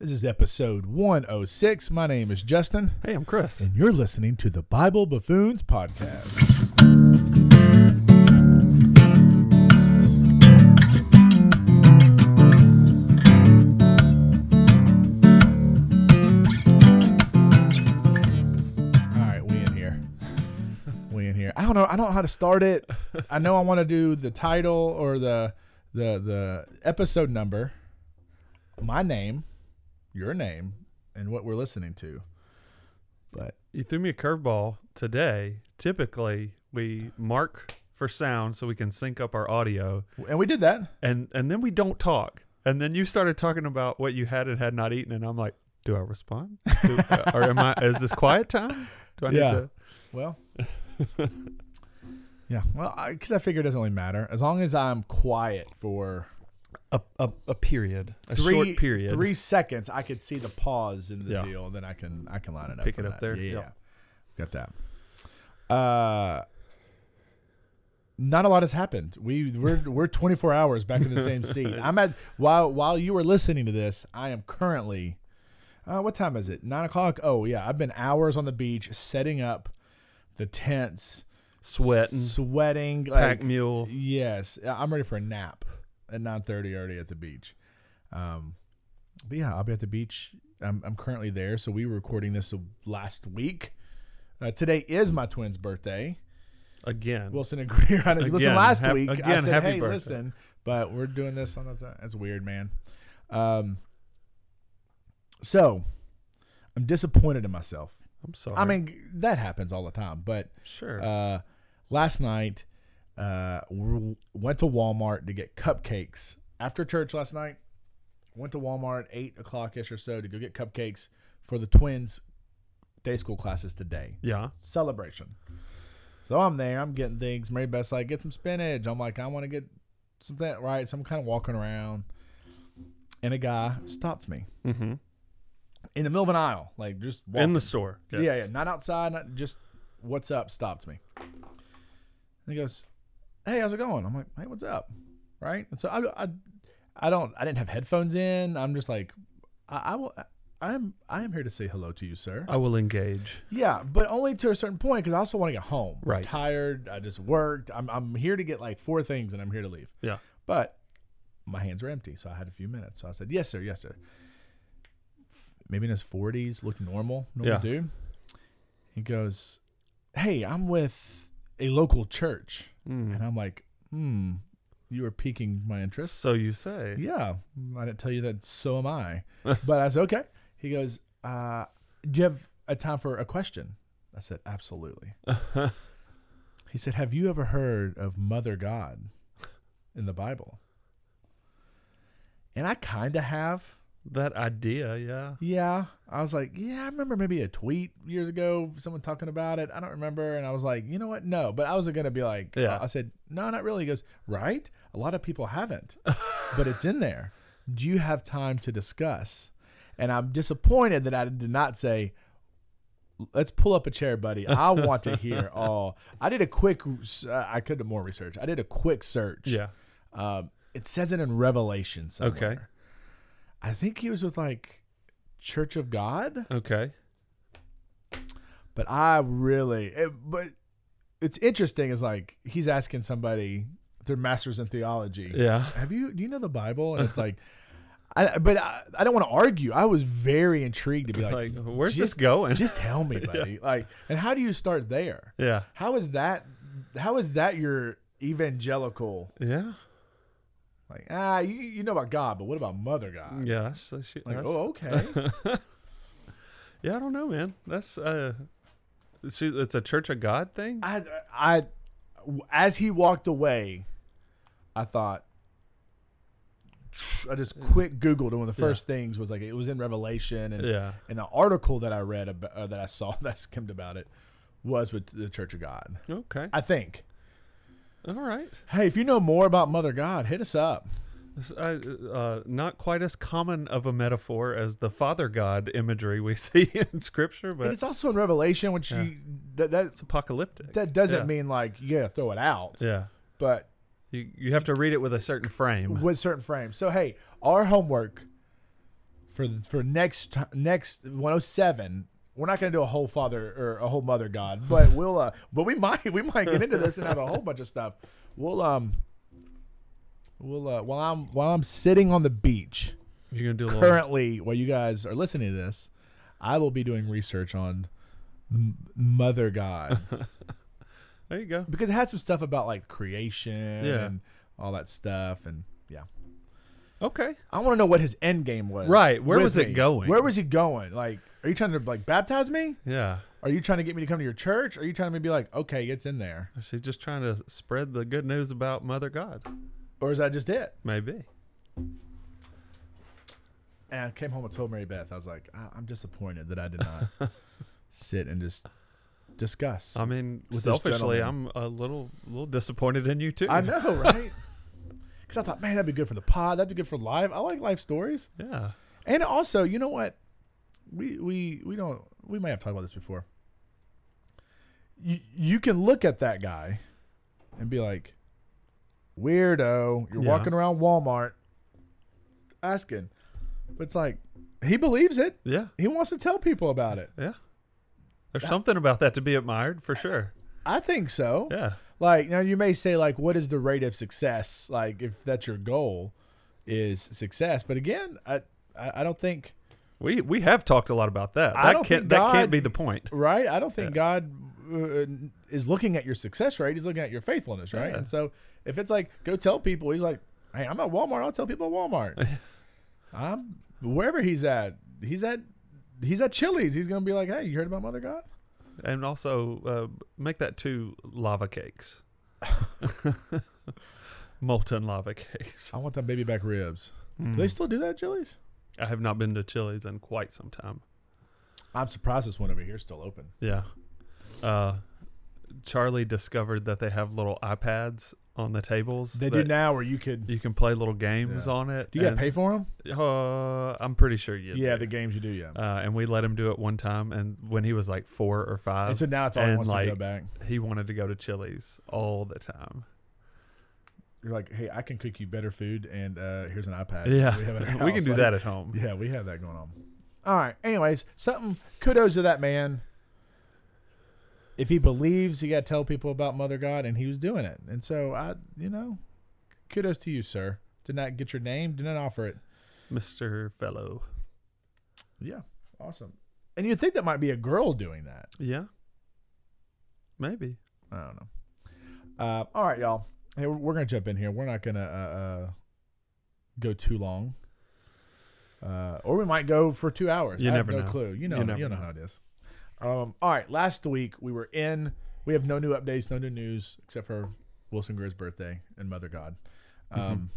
This is episode 106. My name is Justin, Hey, I'm Chris. and you're listening to the Bible Buffoons Podcast. All right, we in here. We in here. I don't know. I don't know how to start it. I know I want to do the title or the the the episode number, my name, your name, and what we're listening to. But You threw me a curveball today. Typically, we mark for sound so we can sync up our audio, and we did that. and and then we don't talk. And then you started talking about what you had and had not eaten, and I'm like, do I respond? Do, uh, or am I? Is this quiet time? Do I Yeah. need to Well, yeah. Well, because I, figure it doesn't really matter as long as I'm quiet for a a, a period, a three short period? three seconds. I could see the pause in the Yeah. deal. Then I can I can line it up. Pick it up that. there. Yeah, yeah. got that. Uh. Not a lot has happened. We we're we're 24 hours back in the same seat. I'm at while while you were listening to this, I am currently uh, what time is it? Nine o'clock. Oh yeah, I've been hours on the beach setting up the tents, Sweating, sweating. pack Like, mule. yes, I'm ready for a nap at 9:30 already at the beach. Um, but yeah, I'll be at the beach. I'm I'm currently there. So we were recording this last week. Uh, today is my twin's birthday. Again, Wilson and Greer. I didn't listen last hap- week. I said, hey, birthday." listen, but we're doing this on the time. That's weird, man. Um, so I'm disappointed in myself. I'm sorry. I mean, that happens all the time. But sure. uh, last night, uh, we went to Walmart to get cupcakes after church last night. Went to Walmart eight o'clock ish or so to go get cupcakes for the twins' day school classes today yeah. celebration. So I'm there. I'm getting things. Mary Beth's like, get some spinach. I'm like, I want to get something right. So I'm kind of walking around, and a guy stops me Mm-hmm. in the middle of an aisle, like just walking. In the store. yeah, yeah, not outside, not just what's up. Stops me. And he goes, "Hey, how's it going?" I'm like, "Hey, what's up?" Right. And so I, I, I don't. I didn't have headphones in. I'm just like, I, I will. I am. I am here to say hello to you, sir. I will engage. Yeah, but only to a certain point because I also want to get home. I'm Right. tired. I just worked. I'm I'm here to get like four things and I'm here to leave. Yeah. But my hands are empty, so I had a few minutes. So I said, "Yes, sir. Yes, sir." Maybe in his 40s, looked normal, normal Yeah. dude. He goes, "Hey, I'm with a local church," Mm. and I'm like, "Hmm, you are piquing my interest." So you say. Yeah, I didn't tell you that. So am I. but I said, okay. He goes, uh, do you have a time for a question? I said, absolutely. He said, have you ever heard of Mother God in the Bible? And I kind of have. That idea, yeah. Yeah. I was like, yeah, I remember maybe a tweet years ago, someone talking about it. I don't remember. And I was like, you know what? No. But I was going to be like, Yeah. I said, no, not really. He goes, right? A lot of people haven't, but it's in there. Do you have time to discuss? And I'm disappointed that I did not say, let's pull up a chair, buddy. I want to hear all. I did a quick, uh, I could do more research. I did a quick search. Yeah. Um, it says it in Revelation somewhere. Okay. I think he was with like Church of God, Okay. but I really, it, but it's interesting. Is like he's asking somebody their masters in theology. Yeah. Have you do you know the Bible? And it's like, I but I, I don't want to argue. I was very intrigued to be like, Like, where's this going? Just tell me, buddy. Like, and how do you start there? yeah. How is that? How is that your evangelical? Yeah. Like, ah, you, you know about God, but what about Mother God? Yeah. So she, Like, oh, okay. yeah, I don't know, man. That's uh she, it's a Church of God thing? I, I, as he walked away, I thought, I just quick Googled, and one of the Yeah. first things was like it was in Revelation, and yeah. and the article that I read about, uh, that I saw that skimmed about it was with the Church of God. Okay. I think. All right. Hey, if you know more about Mother God, hit us up. Uh, not quite as common of a metaphor as the Father God imagery we see in Scripture, but and it's also in Revelation, which Yeah. you that that, it's apocalyptic. that doesn't Yeah. mean like you gotta throw it out, yeah. but You, you have to read it with a certain frame. with certain frame. So hey, our homework for for next next 107. We're not going to do a whole father or a whole mother God, but we'll uh, but we might we might get into this and have a whole bunch of stuff. We'll um we'll uh, while I'm while I'm sitting on the beach You're gonna do a little. currently while you guys are listening to this, I will be doing research on M- Mother God There you go. because it had some stuff about like creation Yeah. and all that stuff and yeah. Okay. I want to know what his end game was. Right, where was it going? Where was he going? Like, are you trying to like baptize me? Yeah. Are you trying to get me to come to your church? Are you trying to be like, okay, it's in there, Is he just trying to spread the good news about Mother God? or is that just it? Maybe. And I came home and told Mary Beth, I was like, I- I'm disappointed that I did not sit and just discuss. I mean, selfishly. I'm a little, little disappointed in you too. I know, right? Because I thought, man, that'd be good for the pod. That'd be good for live. I like life stories. Yeah. And also, you know what? We we we don't. We might have talked about this before. You you can look at that guy, and be like, weirdo. You're Yeah. walking around Walmart, asking, but it's like he believes it. Yeah. He wants to tell people about it. Yeah. There's That- something about that to be admired for sure. I think so. Yeah. Like now, you may say like, what is the rate of success? Like if that's your goal, is success. But again, I I, I don't think We we have talked a lot about that. I That don't can't think that can't be the point. right. I don't think God uh, is looking at your success rate. He's looking at your faithfulness, right? Yeah. And so if it's like go tell people, he's like, hey, I'm at Walmart. I'll tell people at Walmart. I'm wherever he's at. He's at he's at Chili's. He's gonna be like, hey, you heard about Mother God? And also uh, make that two lava cakes. Molten lava cakes. I want them baby back ribs. Mm. Do they still do that at Chili's? I have not been to Chili's in quite some time. I'm surprised this one over here is still open. Yeah. Uh, Charlie discovered that they have little iPads on the tables. They do that now where you could. You can play little games Yeah. on it. Do you got to and- pay for them? Uh, I'm pretty sure you. Yeah, do. the games you do. Yeah. Uh, and we let him do it one time, and when he was like four or five, and so now it's all he and, wants to go like, back. he wanted to go to Chili's all the time. You're like, hey, I can cook you better food, and uh, here's an iPad. Yeah, we, have it at our we can do Like, that at home. Yeah, we have that going on. All right. Anyways, something. Kudos to that man. If he believes, he got to tell people about Mother God, and he was doing it. And so I, you know, kudos to you, sir. Did not get your name. Did not offer it. Mr. Fellow. Yeah, awesome. And you'd think that might be a girl doing that. Yeah. Maybe. I don't know. Uh, all right, y'all. Hey, we're, we're gonna jump in here. We're not gonna uh, uh, go too long, uh, or we might go for two hours. You I never have no know. clue. You know, You you, know know. how it is. Um, all right. Last week we were in. We have no new updates, no new news except for Wilson Greer's birthday and Mother God. Mm-hmm. Um,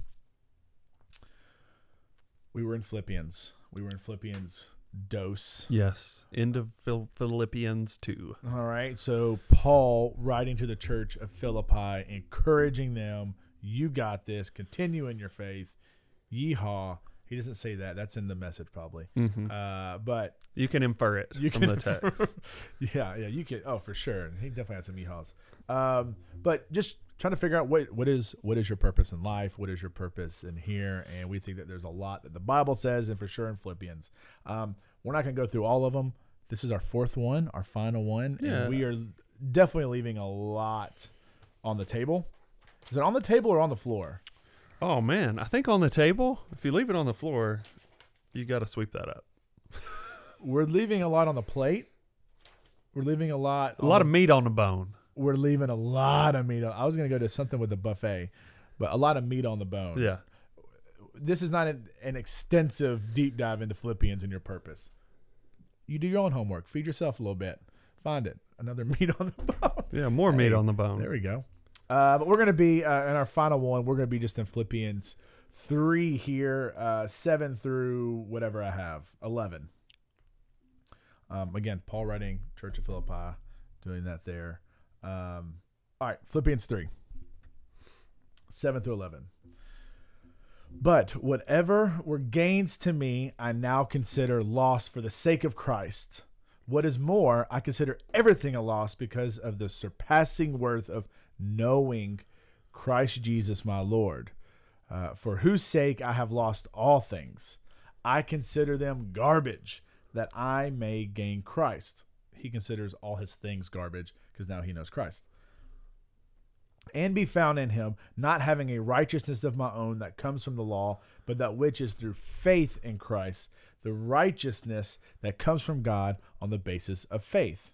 We were in Philippians. We were in Philippians dose. Yes. End of Phil- Philippians 2. All right. So Paul writing to the church of Philippi, encouraging them, you got this, continue in your faith. Yeehaw. He doesn't say that. That's in the message probably. Mm-hmm. Uh, but you can infer it you from can the text. yeah, yeah, you can oh for sure. He definitely had some yeehaws. Um, but just trying to figure out what what is what is your purpose in life, what is your purpose in here, and we think that there's a lot that the Bible says, and for sure in Philippians. Um, we're not gonna go through all of them. This is our fourth one, our final one, Yeah. and we are definitely leaving a lot on the table. Is it on the table or on the floor? Oh man, I think on the table, if you leave it on the floor, you got to sweep that up. We're leaving a lot on the plate. We're leaving a lot. A lot of meat on the bone. We're leaving a lot of meat. On, I was gonna go to something with a buffet, but a lot of meat on the bone. Yeah. This is not an, an extensive deep dive into Philippians and your purpose. You do your own homework. Feed yourself a little bit. Find it. Another meat on the bone. Yeah, more meat on the bone. There we go. Uh, but we're gonna be uh, in our final one. We're gonna be just in Philippians three here, uh, seven through whatever I have, eleven. Um, again, Paul writing Church of Philippi, doing that there. Um, all right, Philippians three, seven through eleven. But whatever were gains to me, I now consider loss for the sake of Christ. What is more, I consider everything a loss because of the surpassing worth of knowing Christ Jesus my Lord, uh, for whose sake I have lost all things. I consider them garbage that I may gain Christ. He considers all his things garbage because now he knows Christ. And be found in him, not having a righteousness of my own that comes from the law, but that which is through faith in Christ, the righteousness that comes from God on the basis of faith.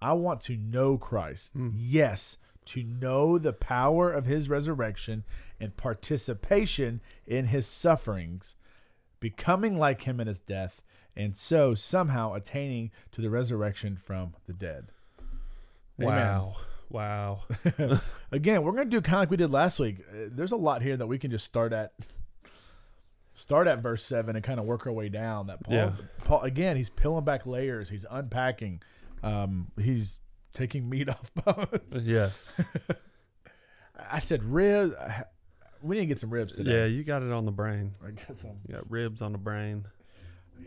I want to know Christ. Hmm. Yes, to know the power of his resurrection and participation in his sufferings, becoming like him in his death, and so somehow attaining to the resurrection from the dead. Amen. Wow. Wow. Again, we're going to do kind of like we did last week. Uh, There's a lot here that we can just start at start at verse 7 and kind of work our way down that Paul Yeah. Paul again, he's peeling back layers, he's unpacking. Um, he's taking meat off bones. yes. I said ribs. We need to get some ribs today. Yeah, you got it on the brain. I got some, You got ribs on the brain.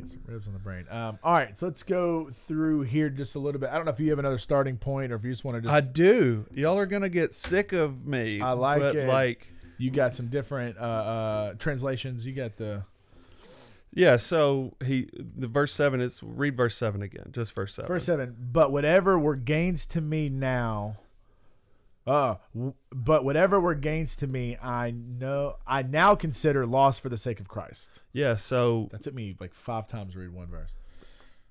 Some ribs on the brain. Um, all right, so let's go through here just a little bit. I don't know if you have another starting point or if you just want to just. I do. Y'all are gonna get sick of me. I like but it. Like, you got some different uh, uh, translations. You got the. yeah. So he, the verse seven. It's read verse seven again. Just verse seven. Verse seven. But whatever were gains to me now, uh, w- but whatever were gains to me, I know I now consider loss for the sake of Christ. Yeah. So That took me like five times to read one verse.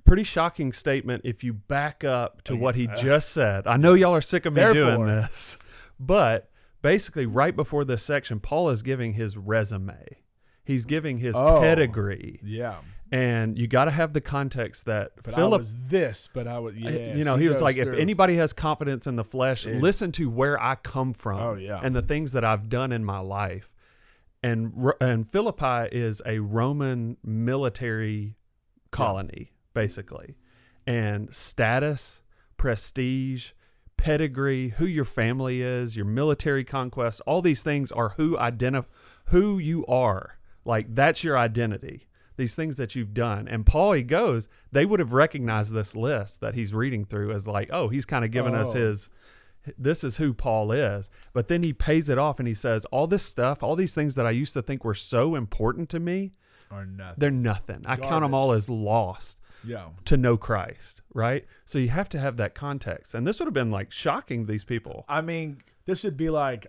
pretty shocking statement if you back up to Oh, what he just said. I know y'all are sick of me doing this, but basically, right before this section, Paul is giving his resume. He's giving his Oh. pedigree, Yeah, and you got to have the context that but I Philip. was this, but I was yeah. you know, he was like, if anybody has confidence in the flesh, listen to where I come from Oh, yeah. and the things that I've done in my life. And and Philippi is a Roman military colony, basically, and status, prestige, pedigree, who your family is, your military conquests, all these things are who identify who you are. Like that's your identity. These things that you've done. And Paul, he goes, they would have recognized this list that he's reading through as like, oh, he's kind of giving us Oh. his this is who Paul is. But then he pays it off and he says, all this stuff, all these things that I used to think were so important to me, or nothing. they're nothing. I count them all as lost Yeah, to know Christ, right? So you have to have that context. And this would have been like shocking to these people. I mean, this would be like,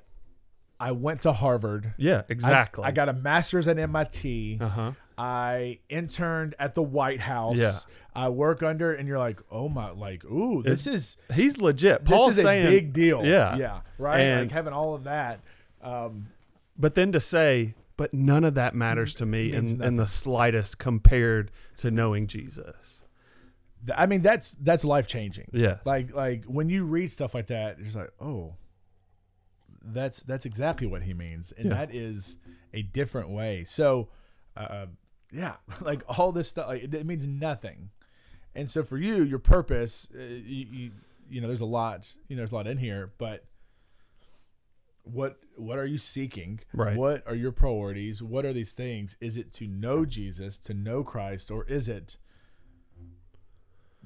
I went to Harvard. Yeah, I- exactly. I, got a master's at MIT. uh huh. I interned at the White House. Yeah. I work under, and you're like, oh my, like, ooh, this is He's legit. this Paul's is a saying, big deal. Yeah. yeah, right. And- like having all of that. Um, But then to say, but none of that matters to me in, in the slightest compared to knowing Jesus. I mean, that's that's life changing. Yeah. Like like when you read stuff like that, you're just like, oh, that's that's exactly what he means, and Yeah. that is a different way. So, uh, yeah, like all this stuff, like, it, it means nothing. And so for you, your purpose, uh, you, you you know, there's a lot, you know, there's a lot in here, but what what are you seeking? Right. What are your priorities? What are these things? Is it to know Jesus, to know Christ, or is it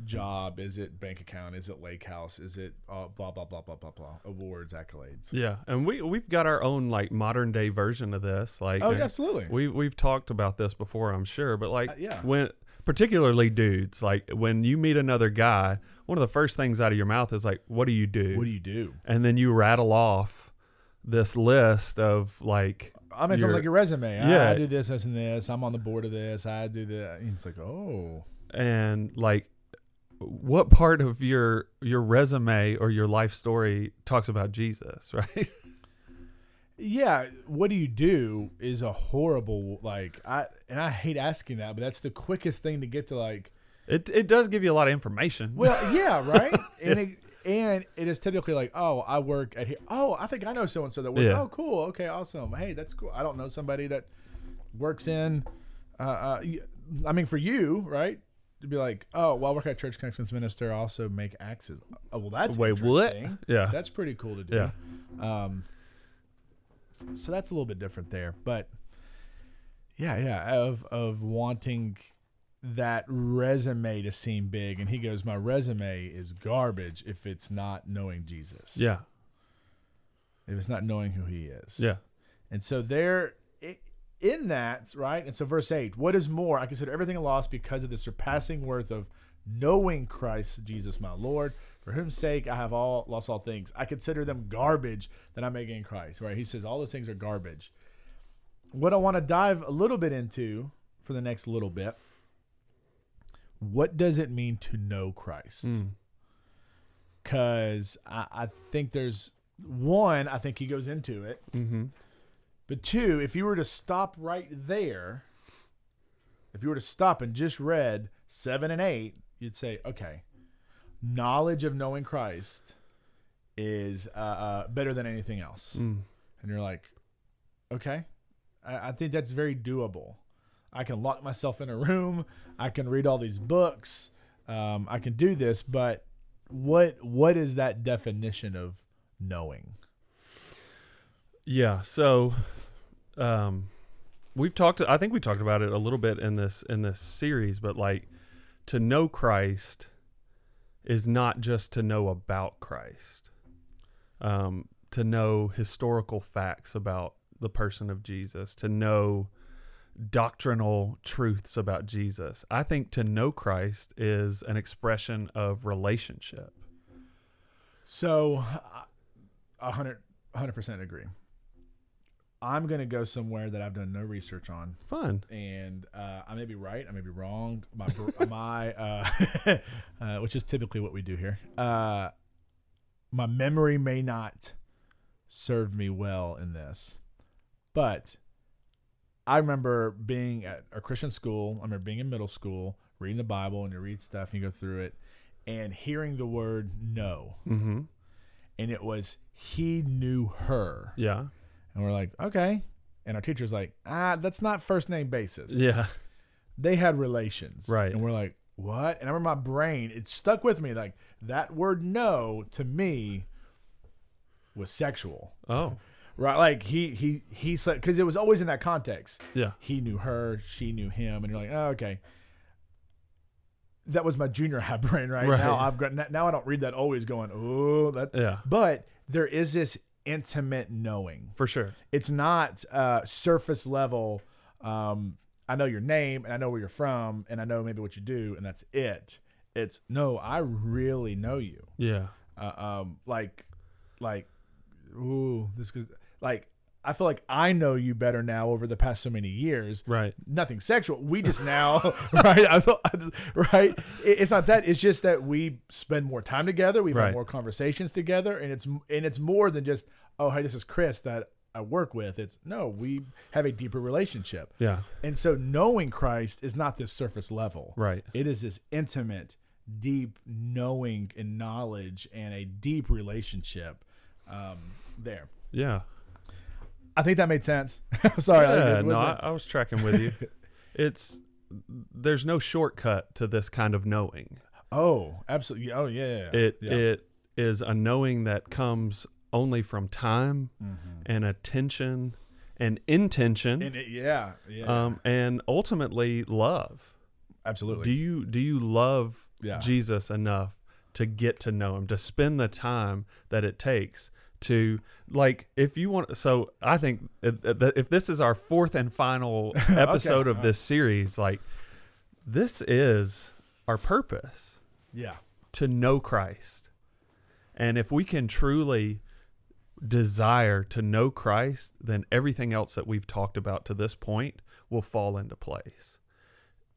job? Is it bank account? Is it lake house? Is it uh, blah blah blah blah blah blah awards accolades? Yeah. And we, we've got our own like modern day version of this. Like, Oh, uh, absolutely. We we've talked about this before, I'm sure, but like Uh, yeah. when particularly dudes, like when you meet another guy, one of the first things out of your mouth is like, "What do you do?" What do you do? and then you rattle off this list of like, I mean, Your- like your resume. Yeah. I, do this, this, and this. I'm on the board of this. I do that. And it's like, oh, and like, what part of your your resume or your life story talks about Jesus, right? yeah. What do you do is a horrible like I and I hate asking that, but that's the quickest thing to get to like. It it does give you a lot of information. Well, yeah, right. and it, and it is typically like, oh, I work at here. Oh, I think I know so and so that works. Yeah. Oh, cool. Okay, awesome. Hey, that's cool. I don't know somebody that works in. Uh, uh, I mean, for you, right? To be like, oh, well, I work at Church Connections Minister. I also make axes. Oh, well, that's Wait, what? interesting. Yeah. That's pretty cool to do. Yeah. Um, so that's a little bit different there, but yeah, yeah, of of wanting that resume to seem big, and he goes, "My resume is garbage if it's not knowing Jesus. yeah. if it's not knowing who He is. Yeah. and so there, it, in that, right? And so, verse 8, what is more? I consider everything a loss because of the surpassing worth of knowing Christ Jesus my Lord, for whose sake I have all lost all things. I consider them garbage that I may gain Christ, right? He says all those things are garbage. What I want to dive a little bit into for the next little bit what does it mean to know Christ? Mm. Because I, I think there's one, I think he goes into it. Mm-hmm. But two, if you were to stop right there, if you were to stop and just read seven and eight, you'd say, okay, knowledge of knowing Christ is uh, uh, better than anything else. Mm. And you're like, okay, I, I think that's very doable. I can lock myself in a room. I can read all these books. Um, I can do this, but what what is that definition of knowing? Yeah. So, um, we've talked. I think we talked about it a little bit in this in this series, but like to know Christ is not just to know about Christ. Um, to know historical facts about the person of Jesus, to know doctrinal truths about Jesus. I think to know Christ is an expression of relationship. So, a hundred hundred percent agree. I'm gonna go somewhere that I've done no research on, Fun. and uh, I may be right, I may be wrong. My my uh, uh, which is typically what we do here. Uh, my memory may not serve me well in this, but I remember being at a Christian school. I remember being in middle school, reading the Bible, and you read stuff and you go through it, and hearing the word "no." Mm-hmm. and it was he knew her Yeah. And we're like okay and our teacher's like ah that's not first name basis Yeah. they had relations Right. and we're like what and i remember my brain it stuck with me like that word no to me was sexual Oh. right like he he he said because it was always in that context Yeah. he knew her she knew him and you're like oh, okay that was my junior high brain right, Right. now i've got now i don't read that always going oh that Yeah. but there is this intimate knowing. For sure. It's not uh, surface level. Um, I know your name and I know where you're from and I know maybe what you do and that's it. It's no, I really know you. Yeah. Uh, um, like, like, ooh, this is like I feel like I know you better now over the past so many years. Right. Nothing sexual. We just now, right? I was- I just- right? It- It's not that. It's just that we spend more time together. We've Right. had more conversations together, and it's and it's more than just oh hey this is Chris that I work with. It's no, we have a deeper relationship, Yeah. and so knowing Christ is not this surface level. Right. It is this intimate, deep knowing and knowledge, and a deep relationship um, there. Yeah. I think that made sense. Sorry, I yeah. it No, I, I was tracking with you. it's there's no shortcut to this kind of knowing. Oh, absolutely. Oh, yeah. yeah. It yeah. it is a knowing that comes only from time Mhm. and attention and intention, And it, yeah, yeah, um, and ultimately love. absolutely. Do you do you love Yeah. Jesus enough to get to know him, to spend the time that it takes to like if you want so I think if, if this is our fourth and final episode of all this series like this is our purpose yeah, to know Christ. And if we can truly desire to know Christ, then everything else that we've talked about to this point will fall into place.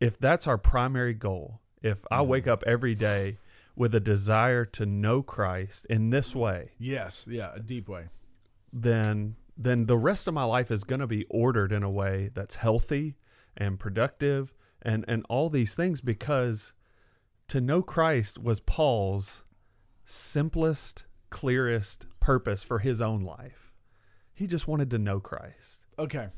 If that's our primary goal, if I wake up every day with a desire to know Christ in this way, yes, yeah, a deep way. then then the rest of my life is going to be ordered in a way that's healthy and productive and and all these things because to know Christ was Paul's simplest, clearest purpose for his own life. He just wanted to know Christ. Okay,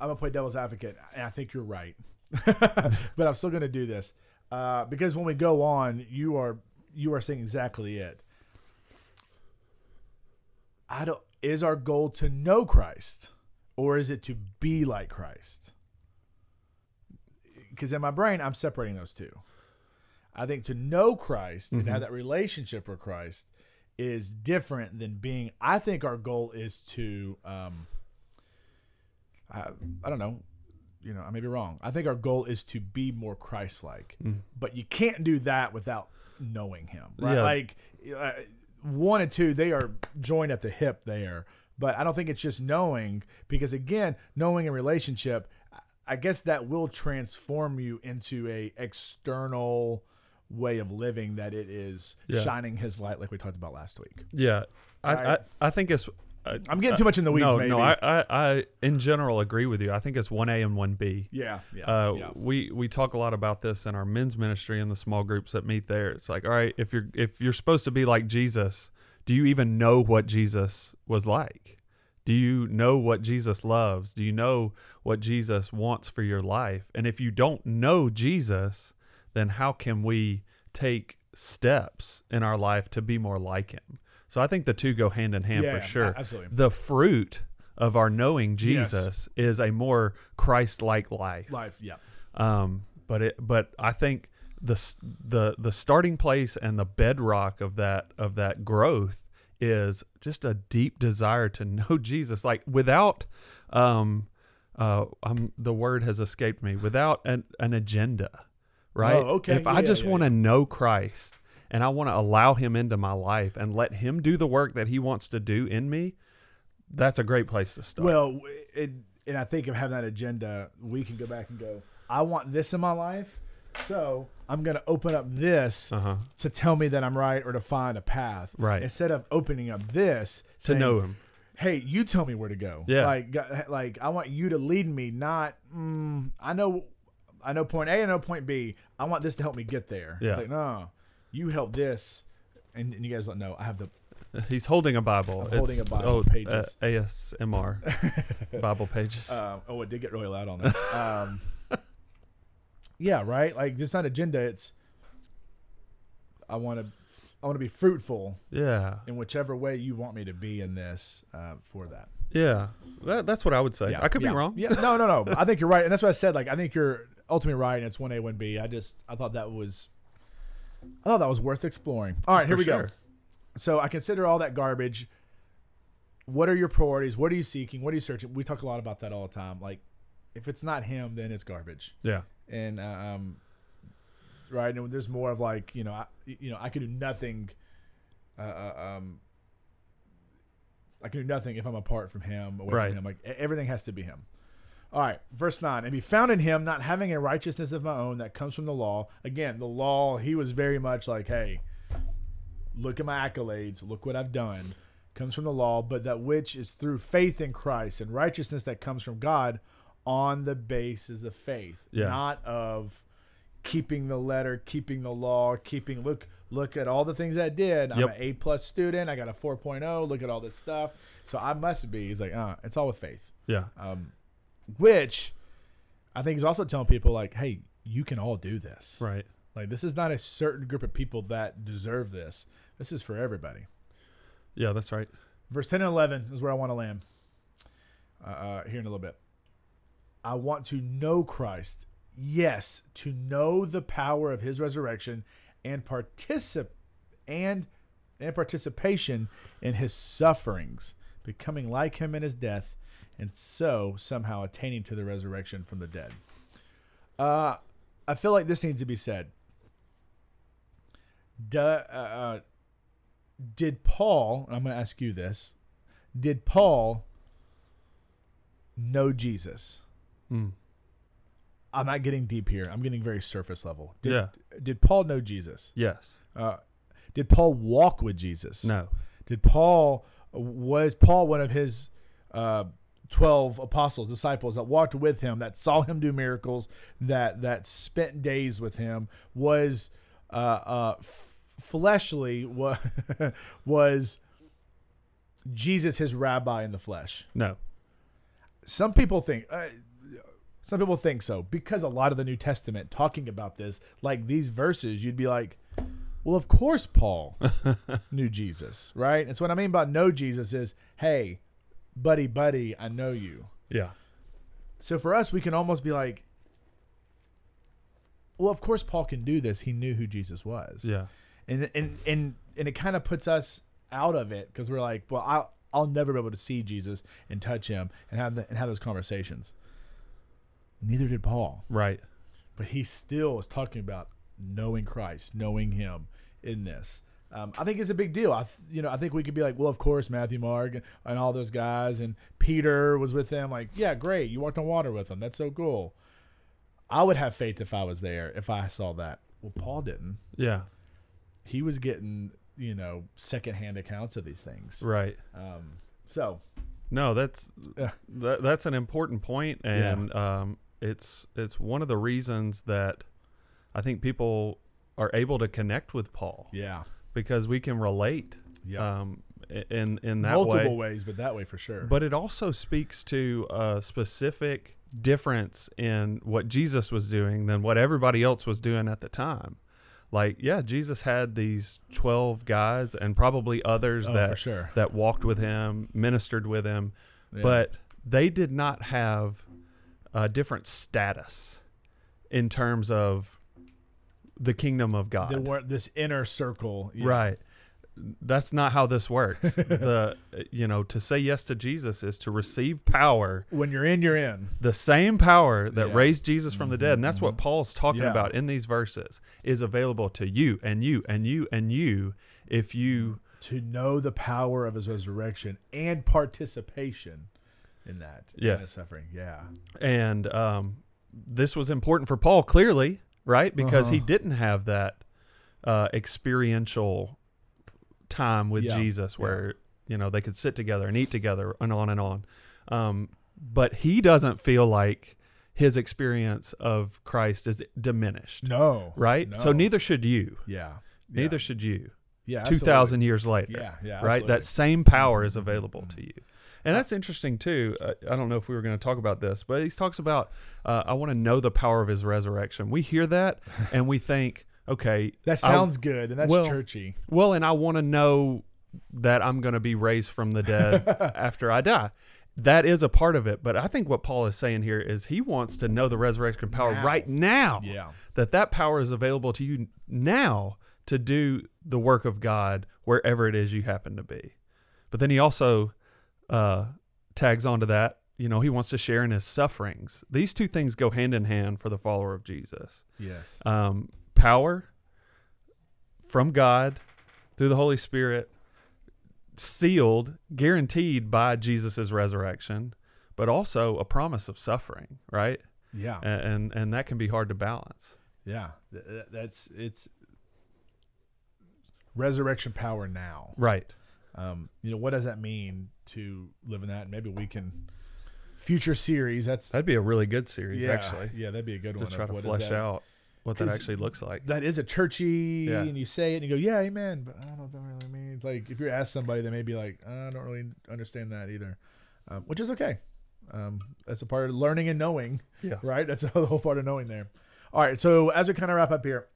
I'm gonna play devil's advocate, and I think you're right, but I'm still gonna do this uh, because when we go on, you are you are saying exactly it. I don't. Is our goal to know Christ, or is it to be like Christ? Because in my brain, I'm separating those two. I think to know Christ and have that relationship with Christ is different than being. I think our goal is to. Um, I, I don't know. You know, I may be wrong. I think our goal is to be more Christ-like, Mm. but you can't do that without knowing Him, right? Yeah. Like uh, one and two, they are joined at the hip there. But I don't think it's just knowing, because again, knowing a relationship, I guess that will transform you into a external way of living that it is Yeah. shining His light, like we talked about last week. Yeah, I, Right. I I think it's. Uh, I'm getting too much in the weeds, no, maybe. no. I, I I in general agree with you. I think it's one A and one B. yeah, yeah, Uh, yeah. we we talk a lot about this in our men's ministry and the small groups that meet there. It's like, all right, if you're if you're supposed to be like Jesus, do you even know what Jesus was like? Do you know what Jesus loves? Do you know what Jesus wants for your life? And if you don't know Jesus, then how can we take steps in our life to be more like him? So I think the two go hand in hand Yeah, for sure. absolutely. The fruit of our knowing Yes. Jesus is a more Christ-like life. Life, yeah. Um, but it, but I think the the the starting place and the bedrock of that of that growth is just a deep desire to know Jesus. Like without, um, uh, um, the word has escaped me. Without an an agenda, right? Oh, okay. If I just yeah, want to yeah. know Christ and I want to allow Him into my life and let Him do the work that He wants to do in me, that's a great place to start. Well, it, and I think of having that agenda, we can go back and go, I want this in my life, so I'm going to open up this uh huh. to tell me that I'm right or to find a path. Right. Instead of opening up this To saying, know Him. Hey, you tell me where to go. Yeah. Like, like I want you to lead me, not mm, I know, I know point A, I know point B. I want this to help me get there. Yeah. It's like no, you help this, and, and you guys don't know. I have the He's holding a Bible. I'm holding It's- a Bible, Oh, pages. Uh, ASMR Bible pages. Um, oh, it did get really loud on that. Um, yeah, right. Like it's not agenda. It's I want to, I want to be fruitful yeah, in whichever way you want me to be in this uh, for that. yeah. That, that's what I would say. Yeah, I could yeah. be wrong. Yeah, no, no, no. I think you're right, and that's what I said. Like I think you're ultimately right, and it's one A, one B. I just I thought that was, I thought that was worth exploring. All right, here we sure. go. So I consider all that garbage. What are your priorities? What are you seeking? What are you searching? We talk a lot about that all the time. Like, if it's not him, then it's garbage. Yeah, And uh, um, right, and there's more of like you know, I, you know, I could do nothing. Uh, uh, um, I can do nothing if I'm apart from him, away Right. from him. Like everything has to be him. All right, verse nine, and be found in him, not having a righteousness of my own that comes from the law. Again, the law. He was very much like, hey, look at my accolades, look what I've done. Comes from the law, but that which is through faith in Christ and righteousness that comes from God on the basis of faith, Yeah. not of keeping the letter, keeping the law, keeping look look at all the things I did. I'm Yep. an A plus student. I got a 4.0. Look at all this stuff. So I must be. He's like, uh, it's all with faith. yeah, Um, which I think is also telling people like, hey, you can all do this. right. Like this is not a certain group of people that deserve this. This is for everybody. Yeah, that's right. Verse 10 and 11 is where I want to land uh, uh, here in a little bit. I want to know Christ. Yes, to know the power of his resurrection and particip- and and participation in his sufferings, becoming like him in his death, and so somehow attaining to the resurrection from the dead. Uh, I feel like this needs to be said. Duh, uh, uh, did Paul, I'm going to ask you this, did Paul know Jesus? Mm. I'm not getting deep here. I'm getting very surface level. Did, Yeah. Did Paul know Jesus? Yes. Uh, did Paul walk with Jesus? No. Did Paul was Paul one of his uh, twelve apostles, disciples that walked with him, that saw him do miracles, that that spent days with him? Was uh, uh, f- fleshly was was Jesus his rabbi in the flesh? No. some people think uh, some people think so because a lot of the new testament talking about this like these verses you'd be like well of course paul knew jesus right and so what i mean by know jesus is hey buddy buddy i know you Yeah. so for us we can almost be like well of course paul can do this he knew who jesus was Yeah. and and and and it kind of puts us out of it because we're like, well, I I'll never be able to see Jesus and touch him and have the, and have those conversations. Neither did Paul, Right. but he still is talking about knowing Christ, knowing Him in this. Um, I think it's a big deal. I, th- you know, I think we could be like, well, of course, Matthew, Mark, and all those guys, and Peter was with them. Like, yeah, great, you walked on water with them. That's so cool. I would have faith if I was there, if I saw that. Well, Paul didn't. Yeah. He was getting, you know, secondhand accounts of these things. Right. Um, so, No, that's Yeah. that, that's an important point, and um, it's it's one of the reasons that I think people are able to connect with Paul yeah, because we can relate yeah, um, in in that multiple way. ways, but that way for sure. But it also speaks to a specific difference in what Jesus was doing than what everybody else was doing at the time. Like, yeah, Jesus had these 12 guys and probably others oh, that sure. that walked with him, ministered with him, Yeah. but they did not have a different status in terms of the kingdom of God. there weren't this inner circle. Yeah. Right. That's not how this works. the you know, to say yes to Jesus is to receive power, When you're in, you're in. the same power that Yeah. raised Jesus from the dead. And that's what Paul's talking Yeah. about in these verses is available to you and you and you and you if you to know the power of his resurrection and participation in that in Yes. suffering yeah and um this was important for Paul clearly, right? Because he Uh-huh. didn't have that uh experiential time with Yeah. Jesus Yeah. where you know they could sit together and eat together and on and on. Um but he doesn't feel like his experience of Christ is diminished, no right? So neither should you. yeah Neither should you. yeah Two thousand years later, yeah yeah right? absolutely. That same power is available to you. And that's interesting too. Uh, I don't know if we were going to talk about this, but he talks about, uh, I want to know the power of his resurrection. We hear that and we think, okay, that I- sounds good and that's well- churchy well, and I want to know that I'm going to be raised from the dead after I die. That is a part of it, but I think what Paul is saying here is he wants to know the resurrection power Now. right now. yeah That that power is available to you now to do the work of God wherever it is you happen to be. But then he also uh, tags onto that. You know, he wants to share in his sufferings. These two things go hand in hand for the follower of Jesus. yes Um, power from God through the Holy Spirit, sealed, guaranteed by Jesus' resurrection, but also a promise of suffering, right? yeah A- And and that can be hard to balance. yeah Th- th- that's it's resurrection power now Right. Um you know what does that mean to live in that? Maybe we can future series that's That'd be a really good series, yeah actually, yeah that'd be a good to one try to flesh out what that actually looks like. that is a churchy Yeah. and you say it and you go yeah amen but i don't know what that really means. Like if you ask somebody they may be like i don't really understand that either um, which is okay. Um, that's a part of learning and knowing Yeah. right? That's the whole part of knowing there. All right so as we kind of wrap up here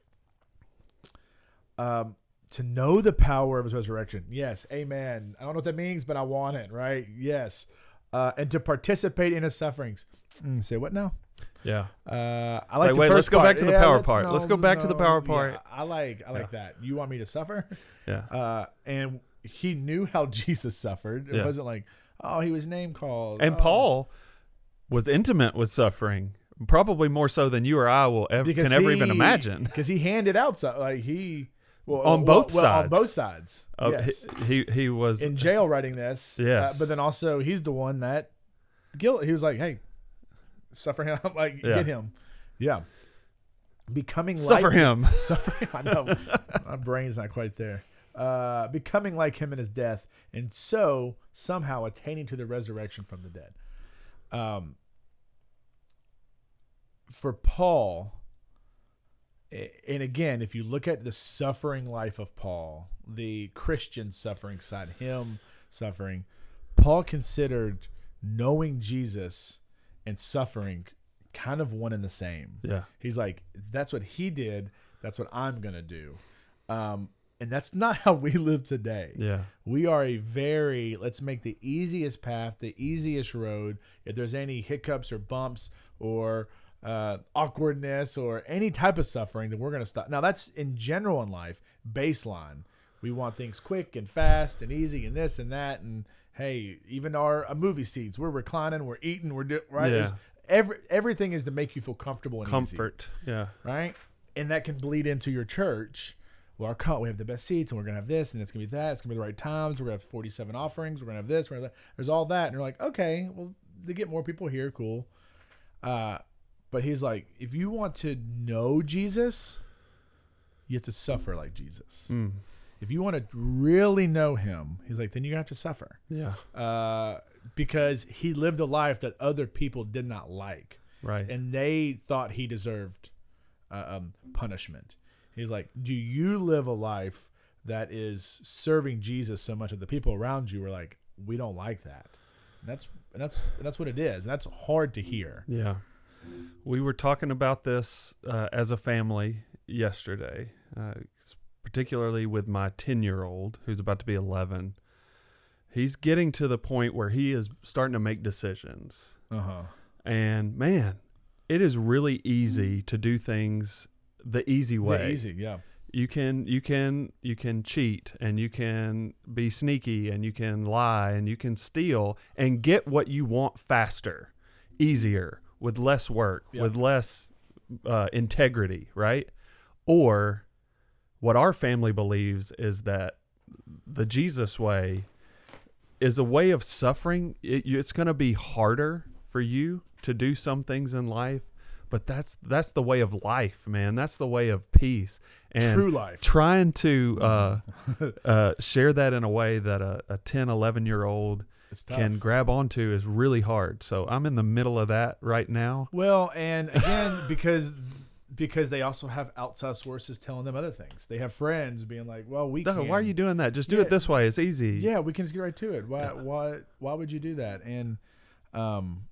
um, to know the power of his resurrection yes amen i don't know what that means but i want it right yes uh, and to participate in his sufferings Mm, say what now Yeah. uh, I like Wait, wait, first let's go part. back to the Yeah, power let's- part. Let's go back to the power yeah, part. I like, I like that. You want me to suffer? Yeah. Uh, and he knew how Jesus suffered. It Yeah. wasn't like, oh, he was name called. And oh. Paul was intimate with suffering, probably more so than you or I will ever because can ever even imagine. because he handed out so, like he well, On well- both well, on both sides. Uh, yes. he, he he was in jail writing this. Yes. uh, but then also he's the one that guilt. He was like, hey, suffer him, like Yeah. get him. Yeah. Becoming suffer like him. suffering. I know my brain's not quite there. Uh, becoming like him in his death, and so somehow attaining to the resurrection from the dead. Um, for Paul, and again, if you look at the suffering life of Paul, the Christian suffering side, him suffering, Paul considered knowing Jesus and suffering kind of one and the same. Yeah. He's like, that's what he did. That's what I'm going to do. Um, and that's not how we live today. Yeah. We are a very, let's make the easiest path, the easiest road. If there's any hiccups or bumps or uh, awkwardness or any type of suffering, then we're going to stop. Now, that's in general in life, baseline. We want things quick and fast and easy and this and that. And, hey, even our uh, movie seats, we're reclining, we're eating, we're doing right. Yeah. There's Every everything is to make you feel comfortable and easy, Comfort. Yeah. right? And that can bleed into your church. Well, our cut, we have the best seats, and we're gonna have this, and it's gonna be that. It's gonna be the right times. We're gonna have forty-seven offerings. We're gonna have this. We're gonna have that. There's all that, and you're like, okay, well, they get more people here, cool. Uh, but he's like, if you want to know Jesus, you have to suffer like Jesus. Mm. If you want to really know him, he's like, then you're have to suffer, Yeah. uh, because he lived a life that other people did not like Right. and they thought he deserved uh, um, punishment. He's like, do you live a life that is serving Jesus so much that the people around you are like, we don't like that. And that's and that's and that's what it is. And that's hard to hear. Yeah. We were talking about this uh, as a family yesterday, uh, particularly with my 10 year old who's about to be 11. He's getting to the point where he is starting to make decisions. Uh huh. And man, it is really easy to do things the easy way. easy, yeah. you can you can you can cheat and you can be sneaky and you can lie and you can steal and get what you want faster easier with less work Yeah. with less uh, integrity right or what our family believes is that the jesus way is a way of suffering it, it's going to be harder for you to do some things in life but that's that's the way of life man that's the way of peace and True life. trying to uh, uh, share that in a way that a, a 10 11 year old. Can grab onto is really hard so i'm in the middle of that right now Well, and again, because because they also have outside sources telling them other things. They have friends being like, "Well, we no, can. why are you doing that just do Yeah. it this way it's easy Yeah, we can just get right to it. Why? Yeah. Why? Why would you do that? And, um,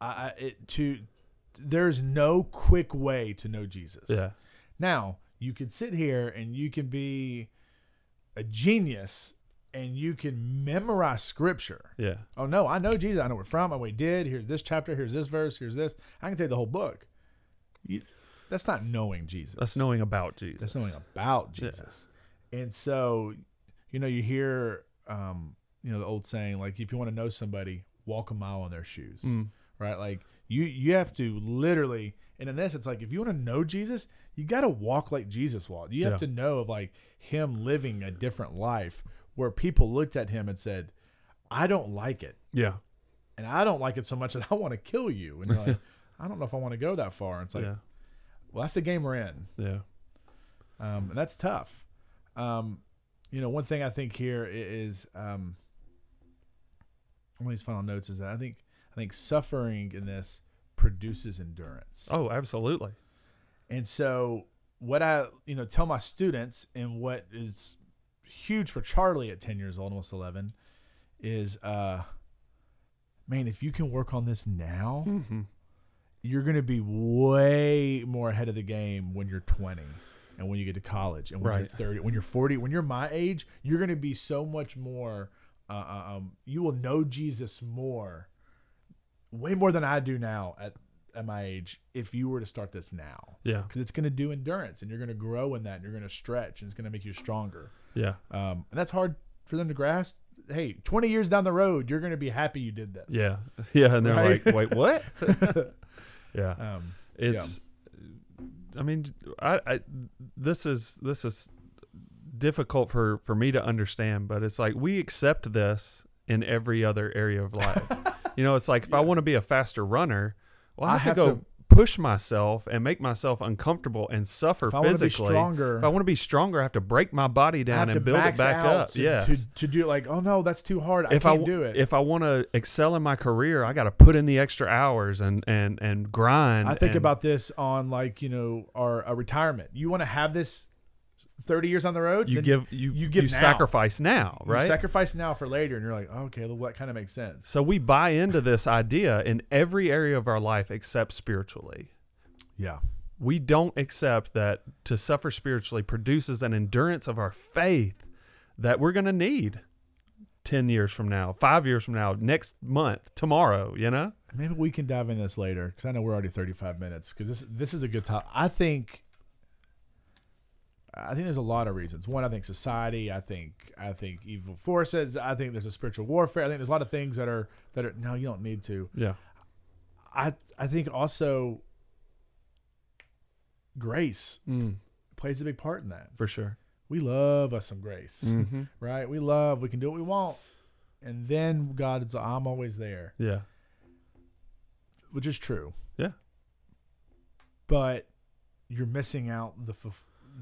I, I it, to there's no quick way to know Jesus. yeah Now you can sit here and you can be a genius and you can memorize scripture. yeah Oh no, I know Jesus. I know where from. I know what he did. Here's this chapter. Here's this verse. Here's this. I can tell you the whole book. You, that's not knowing Jesus. that's knowing about jesus That's knowing about Yeah. Jesus. And so, you know, you hear, um, you know, the old saying, like, if you want to know somebody, walk a mile in their shoes, Mm. right? Like, you you have to literally, and in this, it's like, if you want to know Jesus, you got to walk like Jesus walked. You have Yeah. to know of like him living a different life where people looked at him and said, I don't like it. yeah And I don't like it so much that I want to kill you. And you're like, I don't know if I want to go that far. And it's like, yeah well, that's the game we're in yeah um, and that's tough. Um, you know, one thing I think here is um, one of these final notes is that I think I think suffering in this produces endurance, oh absolutely and so what I you know tell my students and what is huge for Charlie at ten years old, almost eleven, is uh, man, if you can work on this now, mm-hmm. you're going to be way more ahead of the game when you're 20 and when you get to college and when Right. you're 30 when you're 40 when you're my age you're going to be so much more uh, uh, um, you will know jesus more way more than i do now at, at my age if you were to start this now yeah because it's going to do endurance and you're going to grow in that and you're going to stretch and it's going to make you stronger yeah. Um, and that's hard for them to grasp. Hey 20 years down the road you're going to be happy you did this. Yeah. Yeah and they're Right? like wait what? Yeah. Um, it's i mean I, I this is this is difficult for for me to understand but it's like we accept this in every other area of life. You know it's like if i want to be a faster runner well i I have, have to go to- push myself and make myself uncomfortable and suffer if i want to be physically stronger if i want to be stronger i have to break my body down and build it back up. to, yeah to, to do like oh no that's too hard. I if I can't w- do it. if I want to excel in my career, I got to put in the extra hours and and and grind. I think and- about this on like you know our a retirement. You want to have this 30 years on the road you give you you give you now. sacrifice now, you right? sacrifice now for later and you're like okay well, that kind of makes sense so we buy into this idea in every area of our life except spiritually. yeah We don't accept that to suffer spiritually produces an endurance of our faith that we're going to need 10 years from now, 5 years from now, next month, tomorrow, you know? maybe we can dive in this later because I know we're already 35 minutes because this this is a good topic I think I think there's a lot of reasons. One, I think society. I think I think evil forces. I think there's a spiritual warfare. I think there's a lot of things that are that are. No, you don't need to. Yeah. I I think also grace Mm, plays a big part in that. for sure. We love us some grace, Mm-hmm. right? We love. We can do what we want, and then God is. I'm always there, Yeah. which is true. Yeah. But you're missing out the fulf-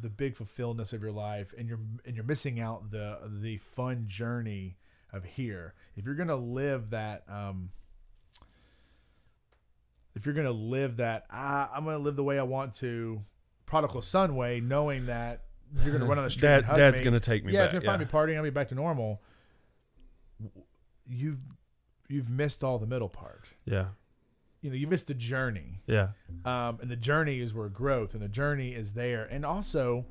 the big fulfilledness of your life, and you're and you're missing out the the fun journey of here. If you're gonna live that, um, if you're gonna live that, ah, I'm gonna live the way I want to, prodigal son way, knowing that you're gonna run on the street. Dad, Dad's me. gonna take me yeah, back. it's gonna find me partying. I'll be back to normal. You've you've missed all the middle part. yeah. You know, you missed the journey, Yeah. um, and the journey is where growth, and the journey is there, and also,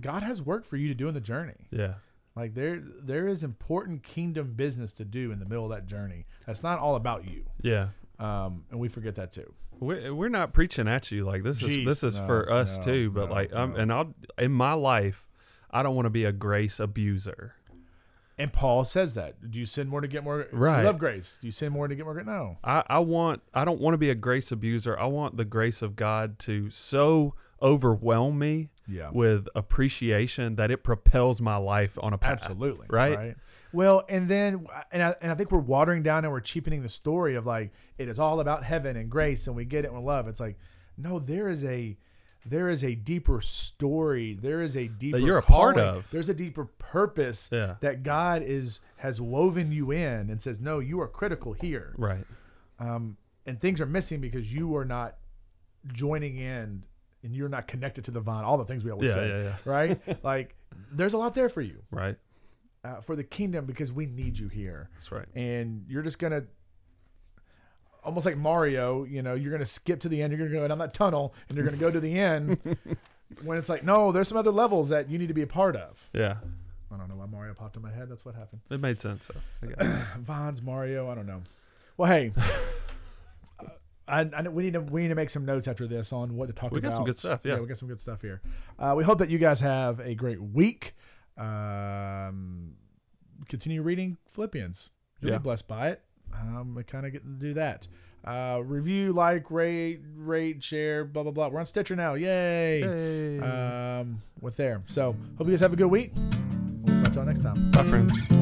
God has work for you to do in the journey. Yeah. Like there, there is important kingdom business to do in the middle of that journey. That's not all about you, Yeah. um, and we forget that too. We're, we're not preaching at you like this Jeez, is this is no, for us no, too but no, like um no. and I'll in my life I don't want to be a grace abuser And Paul says that. Do you sin more to get more? Right. You love grace. Do you sin more to get more? No. I, I want I don't want to be a grace abuser I want the grace of God to so overwhelm me Yeah. with appreciation that it propels my life on a path Absolutely. right? Well, and then and I, and I think we're watering down and we're cheapening the story of like it is all about heaven and grace and we get it and love. It's like no, there is a there is a deeper story. There is a deeper you're a part of. There's a deeper purpose Yeah. that God is has woven you in and says, "No, you are critical here." right Um, and things are missing because you are not joining in and you're not connected to the vine. All the things we always yeah say, yeah right? like there's a lot there for you right uh, for the kingdom because we need you here that's right and you're just gonna almost like mario you know you're gonna skip to the end you're gonna go down that tunnel and you're gonna go to the end when it's like no there's some other levels that you need to be a part of yeah i don't know why mario popped in my head that's what happened it made sense though vons mario i don't know well hey I, I we need to we need to make some notes after this on what to talk We about. We got some good stuff, yeah. we got some good stuff here. Uh, we hope that you guys have a great week. Um, continue reading Philippians. You'll Yeah. be blessed by it. Um, we kind of get to do that. Uh, review, like, rate, rate, share, blah blah blah. We're on Stitcher now. Yay! Hey. Um, with there. So hope you guys have a good week. We'll talk to you all next time. bye friends